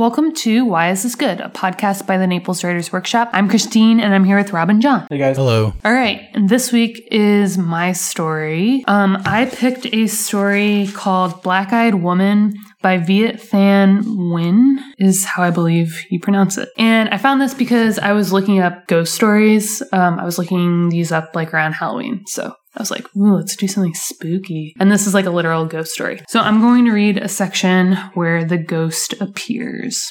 Welcome to Why Is This Good, a podcast by the Naples Writers Workshop. I'm Christine and I'm here with Rob and John. Hey guys. Hello. All right, and this week is my story. Um, I picked a story called Black Eyed Woman by Viet Thanh Nguyen, is how I believe you pronounce it. And I found this because I was looking up ghost stories. Um, I was looking these up like around Halloween. So I was like, ooh, let's do something spooky. And this is like a literal ghost story. So I'm going to read a section where the ghost appears.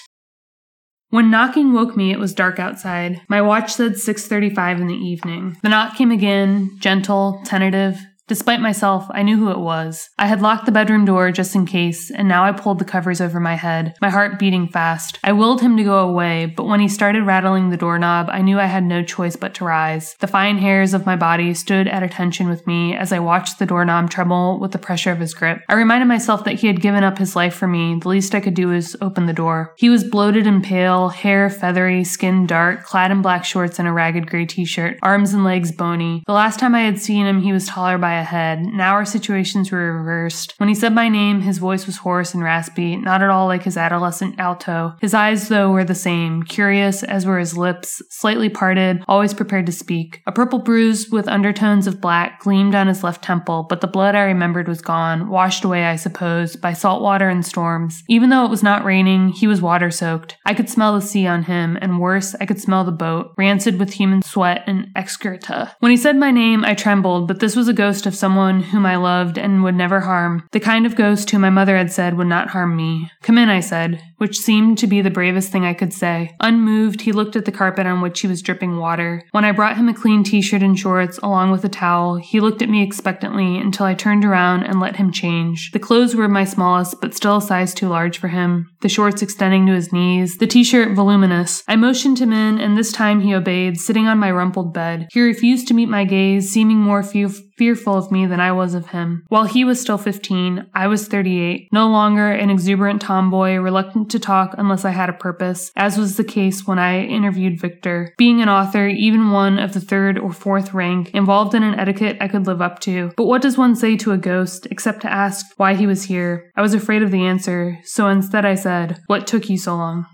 When knocking woke me, it was dark outside. My watch said 6:35 in the evening. The knock came again, gentle, tentative. Despite myself, I knew who it was. I had locked the bedroom door just in case, and now I pulled the covers over my head, my heart beating fast. I willed him to go away, but when he started rattling the doorknob, I knew I had no choice but to rise. The fine hairs of my body stood at attention with me as I watched the doorknob tremble with the pressure of his grip. I reminded myself that he had given up his life for me. The least I could do was open the door. He was bloated and pale, hair feathery, skin dark, clad in black shorts and a ragged gray t-shirt, arms and legs bony. The last time I had seen him, he was taller by ahead. Now our situations were reversed. When he said my name, his voice was hoarse and raspy, not at all like his adolescent alto. His eyes, though, were the same, curious as were his lips, slightly parted, always prepared to speak. A purple bruise with undertones of black gleamed on his left temple, but the blood I remembered was gone, washed away, I suppose, by salt water and storms. Even though it was not raining, he was water soaked. I could smell the sea on him, and worse, I could smell the boat, rancid with human sweat and excreta. When he said my name, I trembled, but this was a ghost of someone whom I loved and would never harm, the kind of ghost who my mother had said would not harm me. Come in, I said, which seemed to be the bravest thing I could say. Unmoved, he looked at the carpet on which he was dripping water. When I brought him a clean t shirt and shorts, along with a towel, he looked at me expectantly until I turned around and let him change. The clothes were my smallest, but still a size too large for him, the shorts extending to his knees, the t shirt voluminous. I motioned him in, and this time he obeyed, sitting on my rumpled bed. He refused to meet my gaze, seeming more few- fearful of me than I was of him. While he was still 15, I was 38, no longer an exuberant tomboy, reluctant to talk unless I had a purpose, as was the case when I interviewed Victor. Being an author, even one of the third or fourth rank, involved in an etiquette I could live up to. But what does one say to a ghost except to ask why he was here? I was afraid of the answer, so instead I said, What took you so long?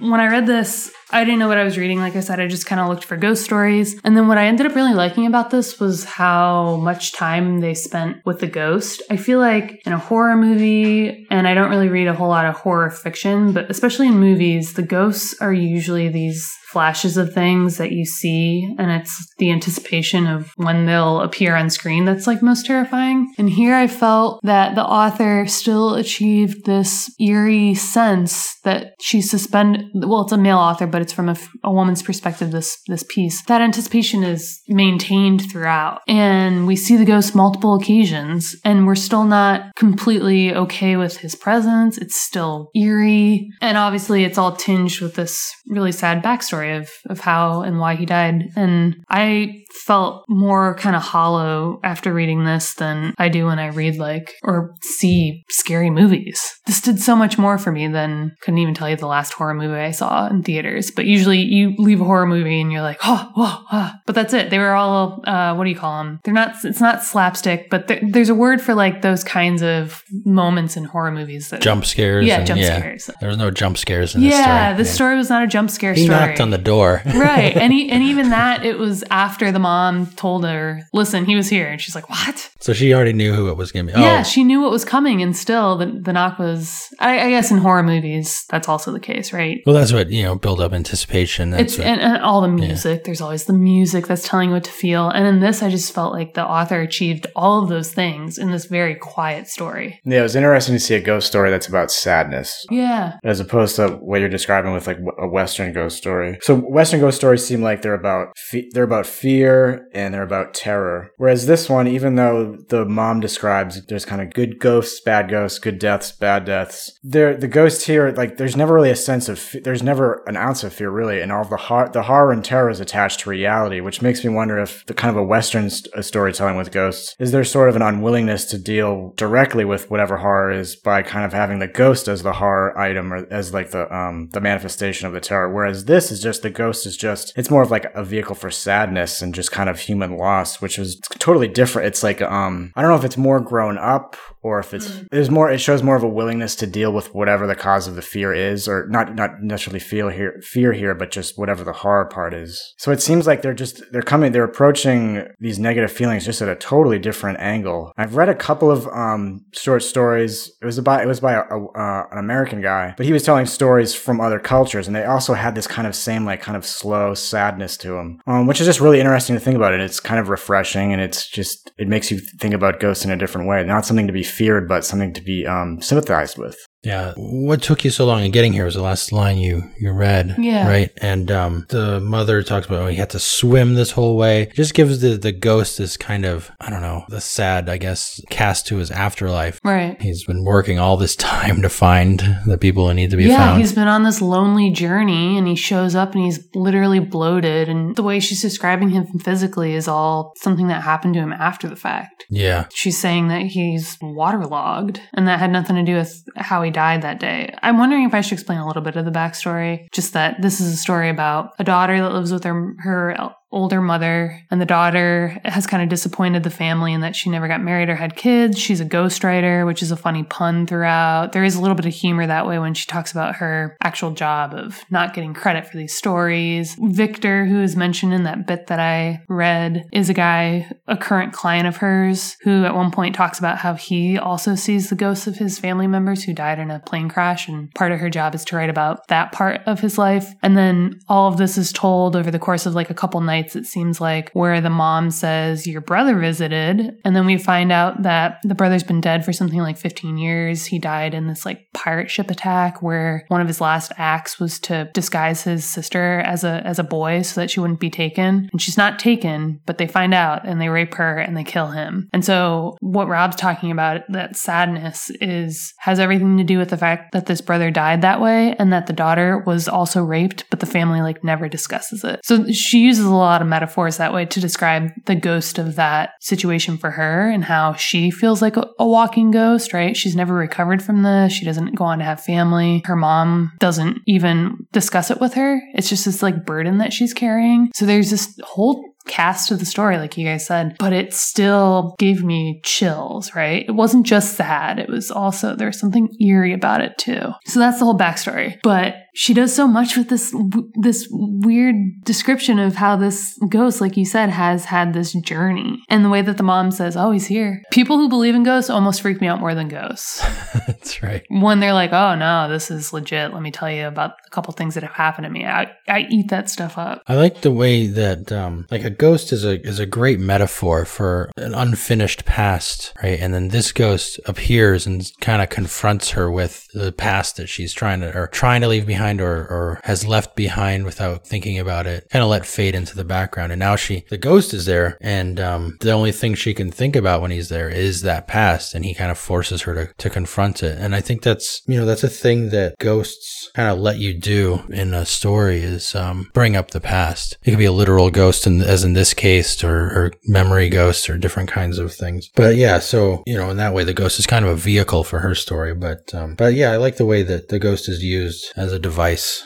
When I read this, I didn't know what I was reading. Like I said, I just kind of looked for ghost stories. And then what I ended up really liking about this was how much time they spent with the ghost. I feel like in a horror movie, and I don't really read a whole lot of horror fiction, but especially in movies, the ghosts are usually these flashes of things that you see and it's the anticipation of when they'll appear on screen that's like most terrifying. And here I felt that the author still achieved this eerie sense that she's suspended well it's a male author but it's from a, a woman's perspective this this piece. That anticipation is maintained throughout and we see the ghost multiple occasions and we're still not completely okay with his presence. It's still eerie and obviously it's all tinged with this really sad backstory of, of how and why he died. And I felt more kind of hollow after reading this than I do when I read like or see scary movies. This did so much more for me than couldn't even tell you the last horror movie I saw in theaters. But usually you leave a horror movie and you're like, oh, whoa, ah. But that's it. They were all, uh, what do you call them? They're not, it's not slapstick, but there, there's a word for like those kinds of moments in horror movies that Jump scares. Yeah, and- jump scares. There was no jump scares in this yeah, story. this story was not a jump scare He story. knocked on the door. right. And, he, and even that, it was after the mom told her, listen, he was here. And she's like, what? So she already knew who it was going to be. Yeah, Oh, she knew what was coming. And still, the, the knock was, I, I guess in horror movies, that's also the case, right? well, that's what, you know, build up anticipation. That's It's what, and, and all the music. There's always the music that's telling you what to feel. And in this, I just felt like the author achieved all of those things in this very quiet story. Yeah, it was interesting to see a ghost story that's about sadness. Yeah. As opposed to what you're describing with like a Western ghost story. So Western ghost stories seem like they're about fe- they're about fear and they're about terror. Whereas this one, even though the mom describes there's kind of good ghosts, bad ghosts, good deaths, bad deaths, there the ghosts here like there's never really a sense of there's never an ounce of fear really, and all the hor- the horror and terror is attached to reality, which makes me wonder if the kind of a Western st- storytelling with ghosts is there sort of an unwillingness to deal directly with whatever horror is by kind of having the ghost as the horror item or as like the um the manifestation of the terror, whereas this is just the ghost is just it's more of like a vehicle for sadness and just kind of human loss, which is totally different. It's like um I don't know if it's more grown up or if it's there's more it shows more of a willingness to deal with whatever the cause of the fear is or not not necessarily feel here fear here but just whatever the horror part is. So it seems like they're just they're coming they're approaching these negative feelings just at a totally different angle. I've read a couple of um short stories. It was by it was by a, a, uh, an american guy but he was telling stories from other cultures and they also had this kind of same like kind of slow sadness to them um, which is just really interesting to think about it it's kind of refreshing and it's just it makes you think about ghosts in a different way not something to be feared, but something to be um, sympathized with. Yeah. What took you so long in getting here was the last line you, you read. Yeah. Right. And, um, the mother talks about, oh, he had to swim this whole way. It just gives the, the ghost this kind of, I don't know, the sad, I guess, cast to his afterlife. Right. He's been working all this time to find the people who need to be yeah, found. he's been on this lonely journey and he shows up and he's literally bloated. And the way she's describing him physically is all something that happened to him after the fact. yeah. She's saying that he's waterlogged and that had nothing to do with how he died that day. I'm wondering if I should explain a little bit of the backstory. Just that this is a story about a daughter that lives with her, her older mother and the daughter has kind of disappointed the family in that she never got married or had kids. She's a ghostwriter, which is a funny pun throughout. There is a little bit of humor that way when she talks about her actual job of not getting credit for these stories. Victor, who is mentioned in that bit that I read, is a guy, a current client of hers, who at one point talks about how he also sees the ghosts of his family members who died in a plane crash. And part of her job is to write about that part of his life. And then all of this is told over the course of like a couple nights it seems like, where the mom says, Your brother visited. And then we find out that the brother's been dead for something like 15 years. He died in this like pirate ship attack where one of his last acts was to disguise his sister as a as a boy so that she wouldn't be taken. And she's not taken, but they find out and they rape her and they kill him. And so what Rob's talking about, that sadness is has everything to do with the fact that this brother died that way and that the daughter was also raped, but the family like never discusses it. So she uses a lot of metaphors that way to describe the ghost of that situation for her and how she feels like a, a walking ghost, right? She's never recovered from this. She doesn't go on to have family. Her mom doesn't even discuss it with her. It's just this like burden that she's carrying. So there's this whole cast of the story, like you guys said, but it still gave me chills, right? It wasn't just sad. It was also, there's something eerie about it too. So that's the whole backstory. But she does so much with this, this weird description of how this ghost, like you said, has had this journey and the way that the mom says, Oh, he's here. People who believe in ghosts almost freak me out more than ghosts. That's right. when they're like, Oh no, this is legit. Let me tell you about a couple things that have happened to me. I, I eat that stuff up. I like the way that, um, like a ghost is a is a great metaphor for an unfinished past, right? And then this ghost appears and kind of confronts her with the past that she's trying to or trying to leave behind or or has left behind without thinking about it. Kind of let fade into the background. And now she, the ghost is there, and um, the only thing she can think about when he's there is that past, and he kind of forces her to to confront it. And I think that's you know that's a thing that ghosts kind of let you do in a story is um, bring up the past. It could be a literal ghost, in, as in this case, or, or memory ghosts, or different kinds of things. But yeah, so you know, in that way, the ghost is kind of a vehicle for her story. But um, but yeah, I like the way that the ghost is used as a device.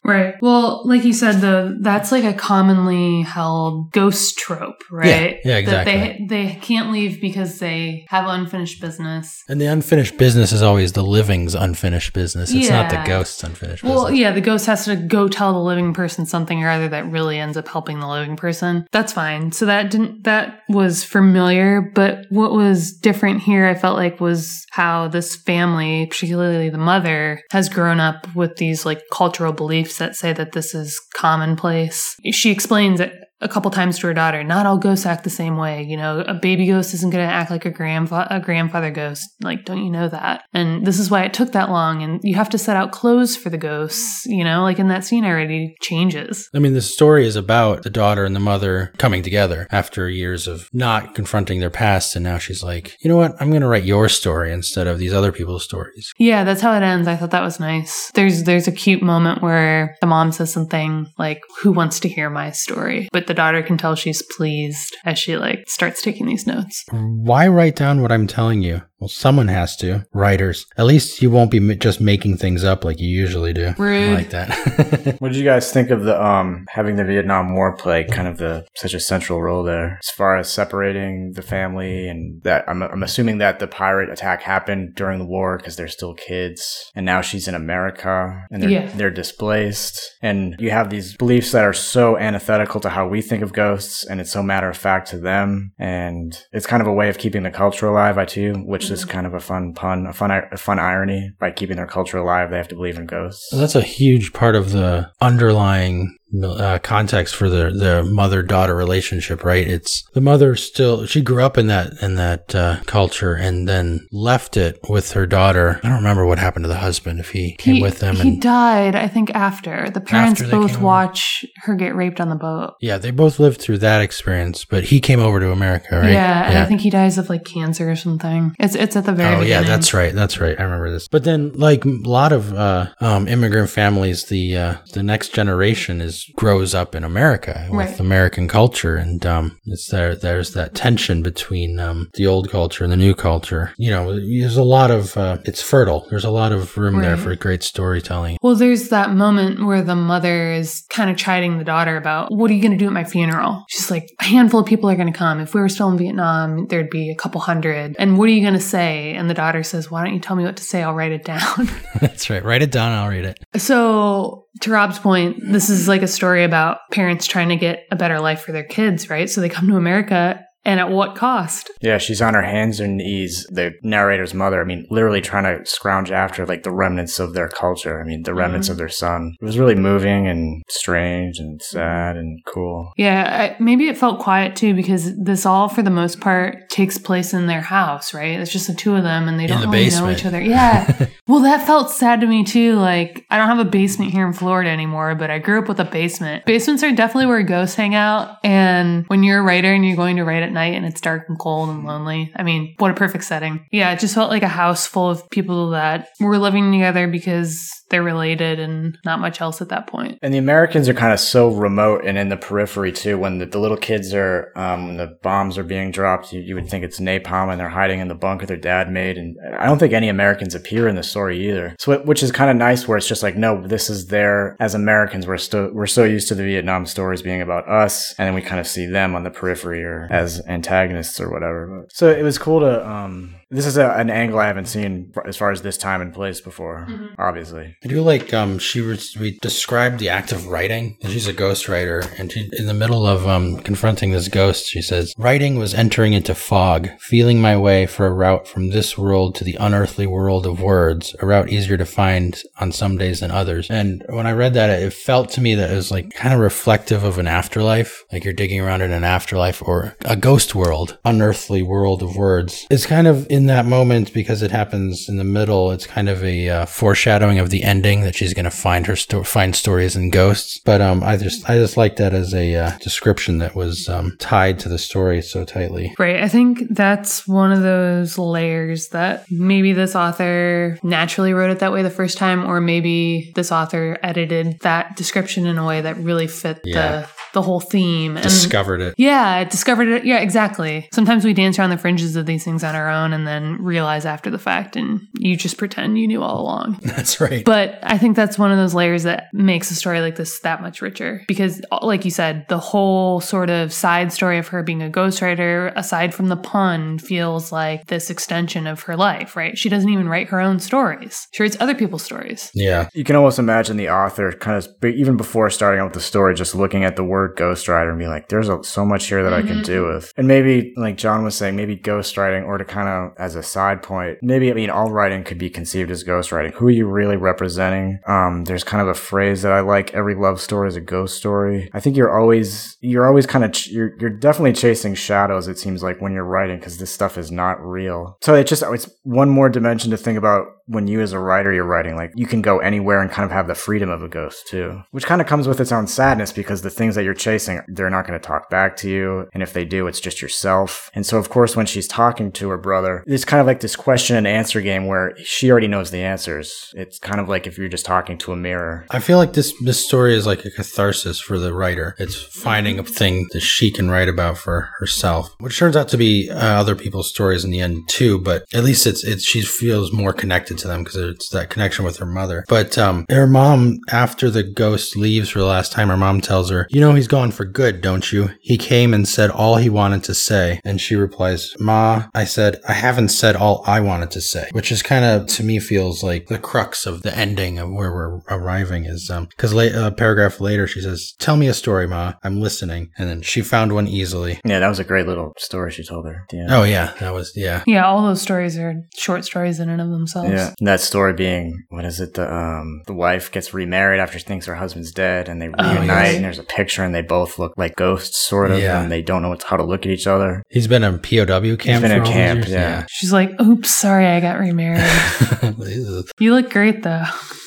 Right. Well, like you said, though, that's like a commonly held ghost trope, right? Yeah, yeah, That they exactly. they can't leave because they have unfinished business. And the unfinished business is always the living's unfinished business. It's not the ghost's unfinished business. Well, business. yeah, the ghost has to go tell the living person something or other that really ends up helping the living person. That's fine. So that didn't that was familiar, but what was different here I felt like was how this family, particularly the mother, has grown up with these like cultural beliefs that say that this is commonplace. She explains it a couple times to her daughter, not all ghosts act the same way. You know, a baby ghost isn't going to act like a grandfa- a grandfather ghost. Like, don't you know that? And this is why it took that long. And you have to set out clothes for the ghosts. You know, like in that scene already changes. I mean, the story is about the daughter and the mother coming together after years of not confronting their past. And now she's like, you know what? I'm going to write your story instead of these other people's stories. Yeah, that's how it ends. I thought that was nice. There's there's a cute moment where the mom says something like, "Who wants to hear my story?" But the daughter can tell she's pleased as she like starts taking these notes. Why write down what I'm telling you? Well, someone has to. Writers. At least you won't be m- just making things up like you usually do. Rude. I like that. What did you guys think of the um having the Vietnam War play kind of the such a central role there as far as separating the family and that I'm I'm assuming that the pirate attack happened during the war because they're still kids and now she's in America and they're Yeah. they're displaced and you have these beliefs that are so antithetical to how we think of ghosts and it's so matter of fact to them and it's kind of a way of keeping the culture alive I too which is kind of a fun pun a fun a fun irony by keeping their culture alive they have to believe in ghosts. That's a huge part of the underlying uh, context for the the mother daughter relationship, right? It's the mother still she grew up in that in that uh, culture and then left it with her daughter. I don't remember what happened to the husband if he came he, with them. he died, I think, after the parents After both came over. watch her get raped on the boat. yeah, they both lived through that experience, but he came over to America, right? Yeah, and I think he dies of like cancer or something. It's it's at the very Oh yeah, that's right. That's right. I remember this. But then, like a lot of uh, um, immigrant families, the uh, the next generation is grows up in America with Right. American culture, and um, it's there. There's that tension between um, the old culture and the new culture. You know, there's a lot of uh, it's fertile. There's a lot of room there for great storytelling. Well, there's that moment where the mother is kind of chiding the daughter about, what are you going to do at my funeral? She's like, a handful of people are going to come. If we were still in Vietnam, there'd be a couple hundred. And what are you going to say? And the daughter says, why don't you tell me what to say? I'll write it down. That's right. Write it down. I'll read it. so, to Rob's point, this is like a story about parents trying to get a better life for their kids, right? So they come to America. And at what cost? Yeah, she's on her hands and knees. The narrator's mother, I mean, literally trying to scrounge after like the remnants of their culture. I mean, the remnants mm-hmm. of their son. It was really moving and strange and sad and cool. Yeah, I, maybe it felt quiet too because this all, for the most part, takes place in their house, right? It's just the two of them and they In don't the really know each other. Yeah. well, that felt sad to me too. Like, I don't have a basement here in Florida anymore, but I grew up with a basement. Basements are definitely where ghosts hang out. And when you're a writer and you're going to write at night and it's dark and cold and lonely, I mean, what a perfect setting. Yeah, it just felt like a house full of people that were living together because they're related and not much else at that point. And the Americans are kind of so remote and in the periphery too. When the, the little kids are, um, when the bombs are being dropped, you, you would think it's napalm and they're hiding in the bunker their dad made. And I don't think any Americans appear in the story either. So, it, which is kind of nice where it's just like, no, this is there as Americans. We're still, we're so used to the Vietnam stories being about us. And then we kind of see them on the periphery or as antagonists or whatever. So it was cool to, um, this is a, an angle I haven't seen as far as this time and place before, obviously. I do like um she was we described the act of writing. And she's a ghostwriter and she in the middle of um confronting this ghost she says writing was entering into fog feeling my way for a route from this world to the unearthly world of words a route easier to find on some days than others. And when I read that it felt to me that it was like kind of reflective of an afterlife like you're digging around in an afterlife or a ghost world unearthly world of words. It's kind of in that moment because it happens in the middle it's kind of a uh, foreshadowing of the ending that she's going to find her sto- find stories and ghosts but um i just i just like that as a uh, description that was um, tied to the story so tightly Right. I think that's one of those layers that maybe this author naturally wrote it that way the first time, or maybe this author edited that description in a way that really fit Yeah. the the whole theme. And discovered it yeah, discovered it. Yeah, exactly. Sometimes we dance around the fringes of these things on our own and then realize after the fact, and you just pretend you knew all along. that's right But I think that's one of those layers that makes a story like this that much richer because, uh, like you said, the whole sort of side story of her being a ghostwriter, aside from the pun, feels like this extension of her life, right? She doesn't even write her own stories. She writes other people's stories. yeah You can almost imagine the author kind of, even before starting out with the story, just looking at the word ghostwriter and be like, there's a, so much here that I can mm-hmm. do with. And maybe, like John was saying, maybe ghostwriting, or to kind of as a side point, maybe I mean all writing could be conceived as ghostwriting. Who are you really representing? Um, there's kind of a phrase that I like: every love story is a ghost story. I think you're always you're always kind of ch- you're you're definitely chasing shadows. It seems like when you're writing because this stuff is not real. So it's just it's one more dimension to think about when you as a writer you're writing like you can go anywhere and kind of have the freedom of a ghost too which kind of comes with its own sadness because the things that you're chasing they're not going to talk back to you and if they do it's just yourself and so of course when she's talking to her brother it's kind of like this question and answer game where she already knows the answers it's kind of like if you're just talking to a mirror I feel like this this story is like a catharsis for the writer. It's finding a thing that she can write about for herself, which turns out to be uh, other people's stories in the end too. But at least it's it's she feels more connected to them because it's that connection with her mother. But um, her mom, after the ghost leaves for the last time, her mom tells her, "You know he's gone for good, don't you? He came and said all he wanted to say." And she replies, "Ma, I said I haven't said all I wanted to say," which is kind of to me feels like the crux of the ending of where we're arriving is um because la- a paragraph later she says, "Tell me a story, Ma. I'm listening." And then she found one easily. yeah that was a great little story she told her at the end. Oh yeah, that was yeah. Yeah, all those stories are short stories in and of themselves. Yeah, and that story being what is it? The um the wife gets remarried after she thinks her husband's dead, and they Oh, reunite, yes. and there's a picture, and they both look like ghosts, sort of, Yeah. and they don't know what, how to look at each other. He's been in POW camp. He's been in camp, years? yeah. She's like, oops, sorry, I got remarried. You look great though.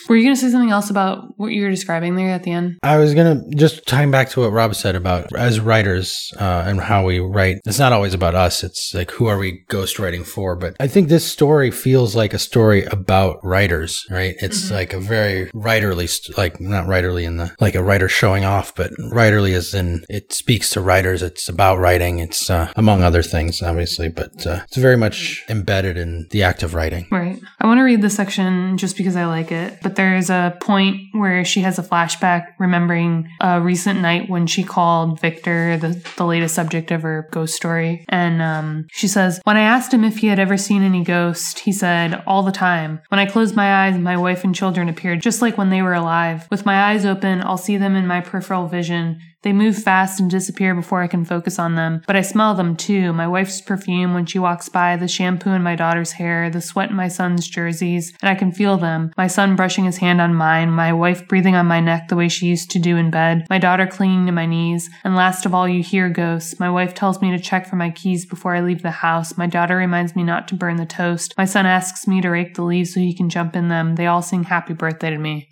Were you going to say something else about what you were describing there at the end? I was gonna just tying back to what Rob said about as writers uh, and how we write. It's not always about us. It's like who are we ghostwriting for? But I think this story feels like a story about writers, right? It's like a very writerly, st- like not writerly in the like a writer showing off, but writerly as in it speaks to writers. It's about writing. It's uh, among other things, obviously, but uh, it's very much embedded in the act of writing. Right. I want to read this section just because I like it, but there's a point where she has a flashback remembering a recent night when she called Victor, the, the latest subject of her ghost story. And um, she says, When I asked him if he had ever seen any ghosts, he said, All the time. When I closed my eyes, my wife and children appeared just like when they were alive. With my eyes open, I'll see them in my peripheral vision. They move fast and disappear before I can focus on them, but I smell them too. My wife's perfume when she walks by, the shampoo in my daughter's hair, the sweat in my son's jerseys, and I can feel them. My son brushing his hand on mine, my wife breathing on my neck the way she used to do in bed, my daughter clinging to my knees, and last of all, you hear ghosts. My wife tells me to check for my keys before I leave the house. My daughter reminds me not to burn the toast. My son asks me to rake the leaves so he can jump in them. They all sing happy birthday to me.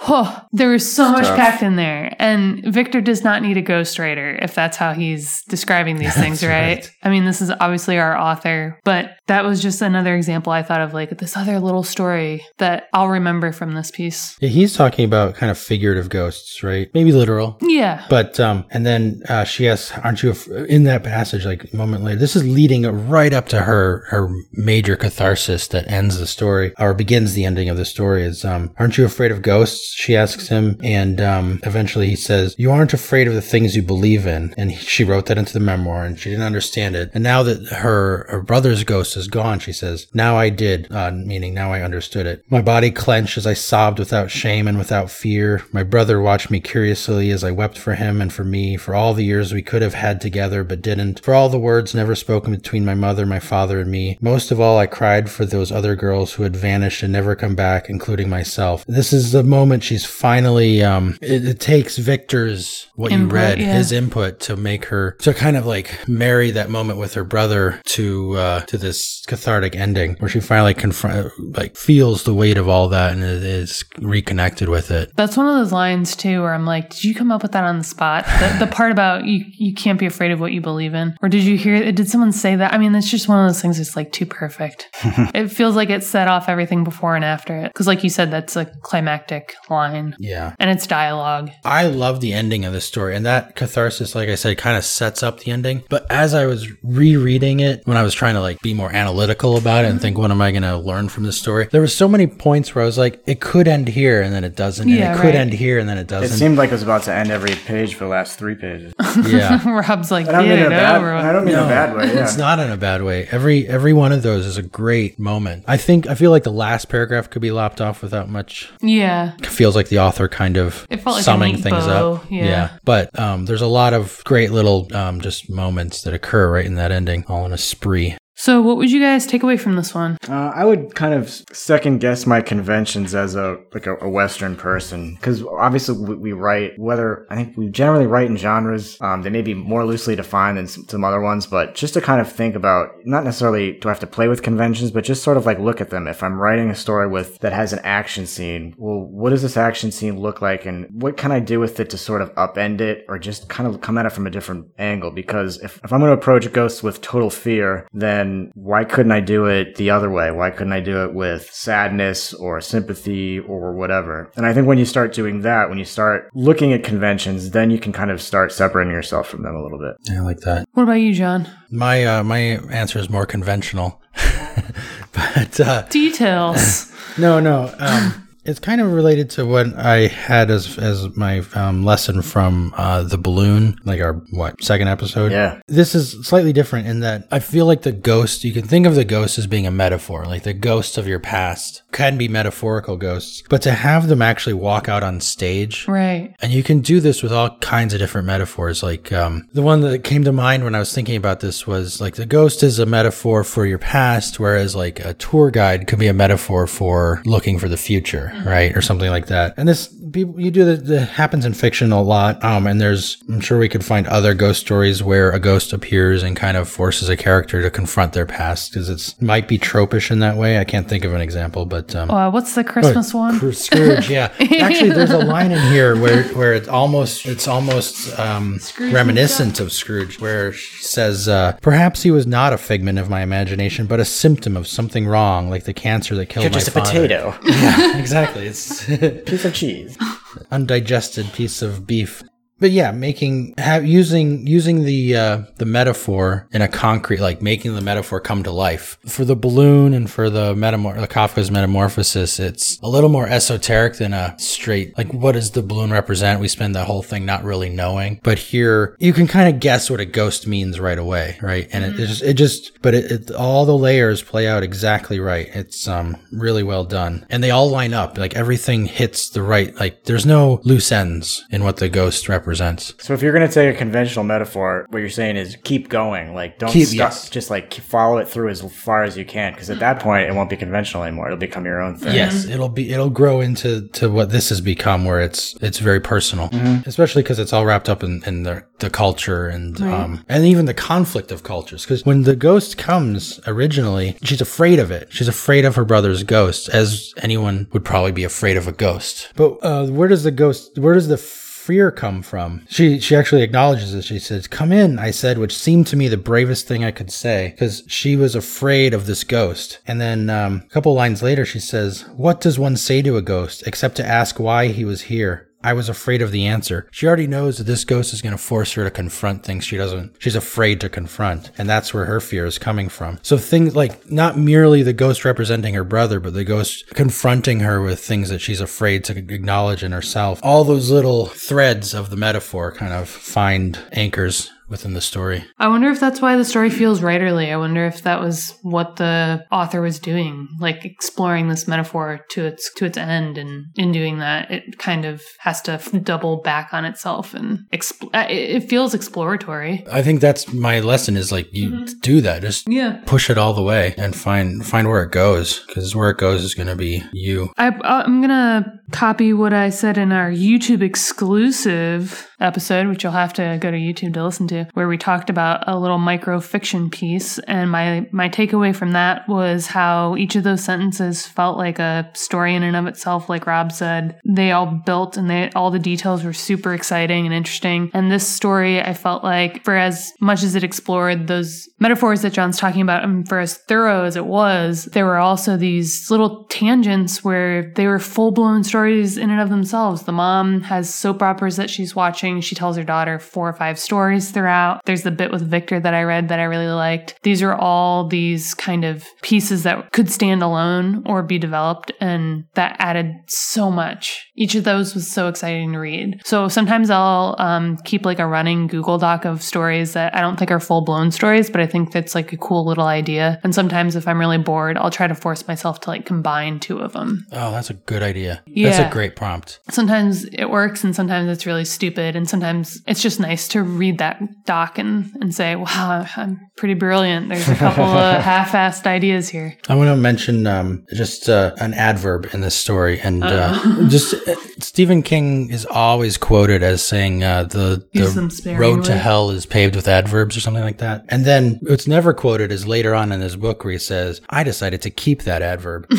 Oh, there was so much Stuff. packed in there. And Victor does not need a ghostwriter if that's how he's describing these things, right? right. I mean, this is obviously our author, but that was just another example I thought of like this other little story that I'll remember from this piece. Yeah, he's talking about kind of figurative ghosts, right? Maybe literal. Yeah. But um, and then uh, she asks, "Aren't you af-, in that passage?" Like a moment later, this is leading right up to her her major catharsis that ends the story or begins the ending of the story. Is um, "Aren't you afraid of ghosts?" She asks him, and um, eventually he says, "You aren't afraid of the things you believe in." And he, she wrote that into the memoir, and she didn't understand it. And now that her her brother's ghost is gone, she says, "Now I did," uh, meaning now I understood it. My body clenched as I sobbed without shame and without fear. My brother watched me curiously as I wept for him and for me, for all the years we could have had together but didn't, for all the words never spoken between my mother, my father, and me. Most of all, I cried for those other girls who had vanished and never come back, including myself. This is the moment she's finally, um, it, it takes Victor's, what you read, yeah. his input to make her, to kind of like marry that moment with her brother to, uh, to this cathartic ending where she finally confront, like feels the weight of all that and is reconnected with it. That's one of those lines too where I'm like, did you come up with that on the spot? The, the part about you you can't be afraid of what you believe in, or did you hear? It? Did someone say that? I mean, that's just one of those things. that's like too perfect. it feels like it set off everything before and after it, because like you said, that's a climactic line, Yeah. and it's dialogue. I love the ending of this story, and that catharsis, like I said, kind of sets up the ending. But as I was rereading it, when I was trying to like be more analytical about it and think, what am I going to learn from this story? There were so many points where I was like, it could end here, and then it doesn't. and Yeah, it could end here, and then it It doesn't. It seemed like it was about to end every page for the last three pages. yeah. Rob's like, I don't mean in it a bad. I don't mean in No, a bad way. Yeah. It's not in a bad way. Every every one of those is a great moment. I think I feel like the last paragraph could be lopped off without much Yeah, feels like the author kind of like summing things bow, up. yeah. But um, there's a lot of great little um, just moments that occur right in that ending, all in a spree. So, what would you guys take away from this one? Uh, I would kind of second guess my conventions as a like a, a Western person because obviously we, we write whether I think we generally write in genres. Um, they may be more loosely defined than some, some other ones, but just to kind of think about not necessarily do I have to play with conventions, but just sort of like look at them. If I'm writing a story with that has an action scene, well, what does this action scene look like, and what can I do with it to sort of upend it or just kind of come at it from a different angle? Because if, if I'm going to approach ghosts with total fear, then why couldn't I do it the other way? Why couldn't I do it with sadness or sympathy or whatever? And I think when you start doing that, when you start looking at conventions, then you can kind of start separating yourself from them a little bit. I like that. What about you, John? My uh, my answer is more conventional, but uh, Details. no, no. Um, it's kind of related to what I had as as my um, lesson from uh, the balloon, like our what second episode. Yeah. This is slightly different in that I feel like the ghost. You can think of the ghost as being a metaphor, like the ghosts of your past can be metaphorical ghosts, but to have them actually walk out on stage right. and you can do this with all kinds of different metaphors. Like um, the one that came to mind when I was thinking about this was like the ghost is a metaphor for your past, whereas like a tour guide could be a metaphor for looking for the future, right, or something like that. And this people you do that, that happens in fiction a lot. Um, and there's I'm sure we could find other ghost stories where a ghost appears and kind of forces a character to confront their past because it's might be tropish in that way. I can't think of an example, but um, Uh, what's the Christmas one? Scroo- Scrooge, yeah. Actually, there's a line in here where where it's almost it's almost um, reminiscent of Scrooge, where she says, uh, "Perhaps he was not a figment of my imagination, but a symptom of something wrong, like the cancer that killed You're my just a potato, Yeah, exactly. It's piece of cheese. Undigested piece of beef. But yeah, making have using using the uh, the metaphor in a concrete, like making the metaphor come to life for the balloon and for the metamor the Kafka's metamorphosis. It's a little more esoteric than a straight like what does the balloon represent? We spend the whole thing not really knowing, but here you can kind of guess what a ghost means right away, right? And it, it just it just but it, it all the layers play out exactly right. It's um really well done, and they all line up. Like everything hits the right. Like there's no loose ends in what the ghost represents. So if you're gonna take a conventional metaphor, what you're saying is keep going. Like don't Keep- stop. yes. Just like follow it through as far as you can, because at that point it won't be conventional anymore. It'll become your own thing. Yes, it'll be it'll grow into to what this has become, where it's it's very personal, especially because it's all wrapped up in, in the the culture and um and even the conflict of cultures. Because when the ghost comes originally, she's afraid of it. She's afraid of her brother's ghost, as anyone would probably be afraid of a ghost. But uh, where does the ghost? Where does the fear come from? She she actually acknowledges it. She says, "Come in," I said, which seemed to me the bravest thing I could say because she was afraid of this ghost. And then um, a couple lines later, she says, "What does one say to a ghost except to ask why he was here?" I was afraid of the answer. She already knows that this ghost is going to force her to confront things she doesn't, she's afraid to confront. And that's where her fear is coming from. So things like not merely the ghost representing her brother, but the ghost confronting her with things that she's afraid to acknowledge in herself. All those little threads of the metaphor kind of find anchors within the story. I wonder if that's why the story feels writerly. I wonder if that was what the author was doing, like exploring this metaphor to its to its end, and in doing that, it kind of has to f- double back on itself, and expl- uh, it feels exploratory. I think that's my lesson is like you do that. Just Yeah. push it all the way and find find where it goes because where it goes is going to be you. I, I'm gonna copy what I said in our YouTube exclusive episode, which you'll have to go to YouTube to listen to, where we talked about a little micro fiction piece. And my my takeaway from that was how each of those sentences felt like a story in and of itself. Like Rob said, they all built and they all the details were super exciting and interesting. And this story, I felt like, for as much as it explored those metaphors that John's talking about, and for as thorough as it was, there were also these little tangents where they were full blown stories in and of themselves. The mom has soap operas that she's watching interesting. She tells her daughter four or five stories throughout. There's the bit with Victor that I read that I really liked. These are all these kind of pieces that could stand alone or be developed, and that added so much. Each of those was so exciting to read. So sometimes I'll um, keep like a running Google Doc of stories that I don't think are full blown stories, but I think that's like a cool little idea. And sometimes if I'm really bored, I'll try to force myself to like combine two of them. Oh, that's a good idea. Yeah. That's a great prompt. Sometimes it works and sometimes it's really stupid. And sometimes it's just nice to read that doc and, and say, wow, I'm pretty brilliant. There's a couple of half assed ideas here. I want to mention um, just uh, an adverb in this story, and uh, just uh, Stephen King is always quoted as saying uh, the the road to hell is paved with adverbs or something like that. And then what's never quoted is later on in his book where he says, "I decided to keep that adverb."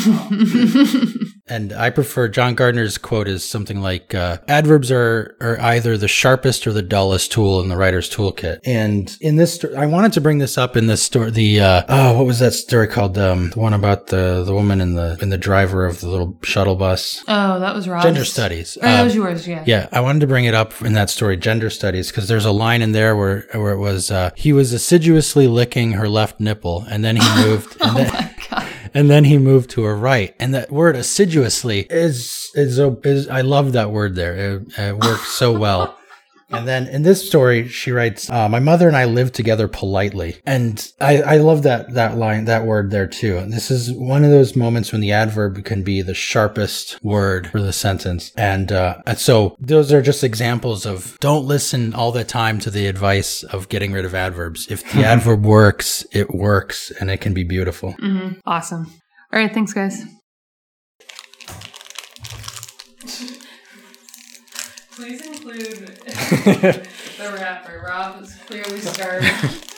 And I prefer John Gardner's quote is something like uh, adverbs are, are either the sharpest or the dullest tool in the writer's toolkit. And in this, sto- I wanted to bring this up in this story. The uh, oh, what was that story called? Um, the one about the the woman in the in the driver of the little shuttle bus. Oh, that was Rob's. Gender studies. Oh, that Um, was yours, yeah. yeah, I wanted to bring it up in that story, gender studies, because there's a line in there where where it was uh, he was assiduously licking her left nipple, and then he moved, and, then, and then he moved to her right. And that word assiduously is is, is I love that word there. It, it works so well. And then in this story, she writes, uh, "My mother and I lived together politely," and I, I love that that line, that word there too. And this is one of those moments when the adverb can be the sharpest word for the sentence. And, uh, and so those are just examples of don't listen all the time to the advice of getting rid of adverbs. If the adverb works, it works, and it can be beautiful. hmm Awesome. All right. Thanks, guys. Please include the rapper. Rob is clearly scarred.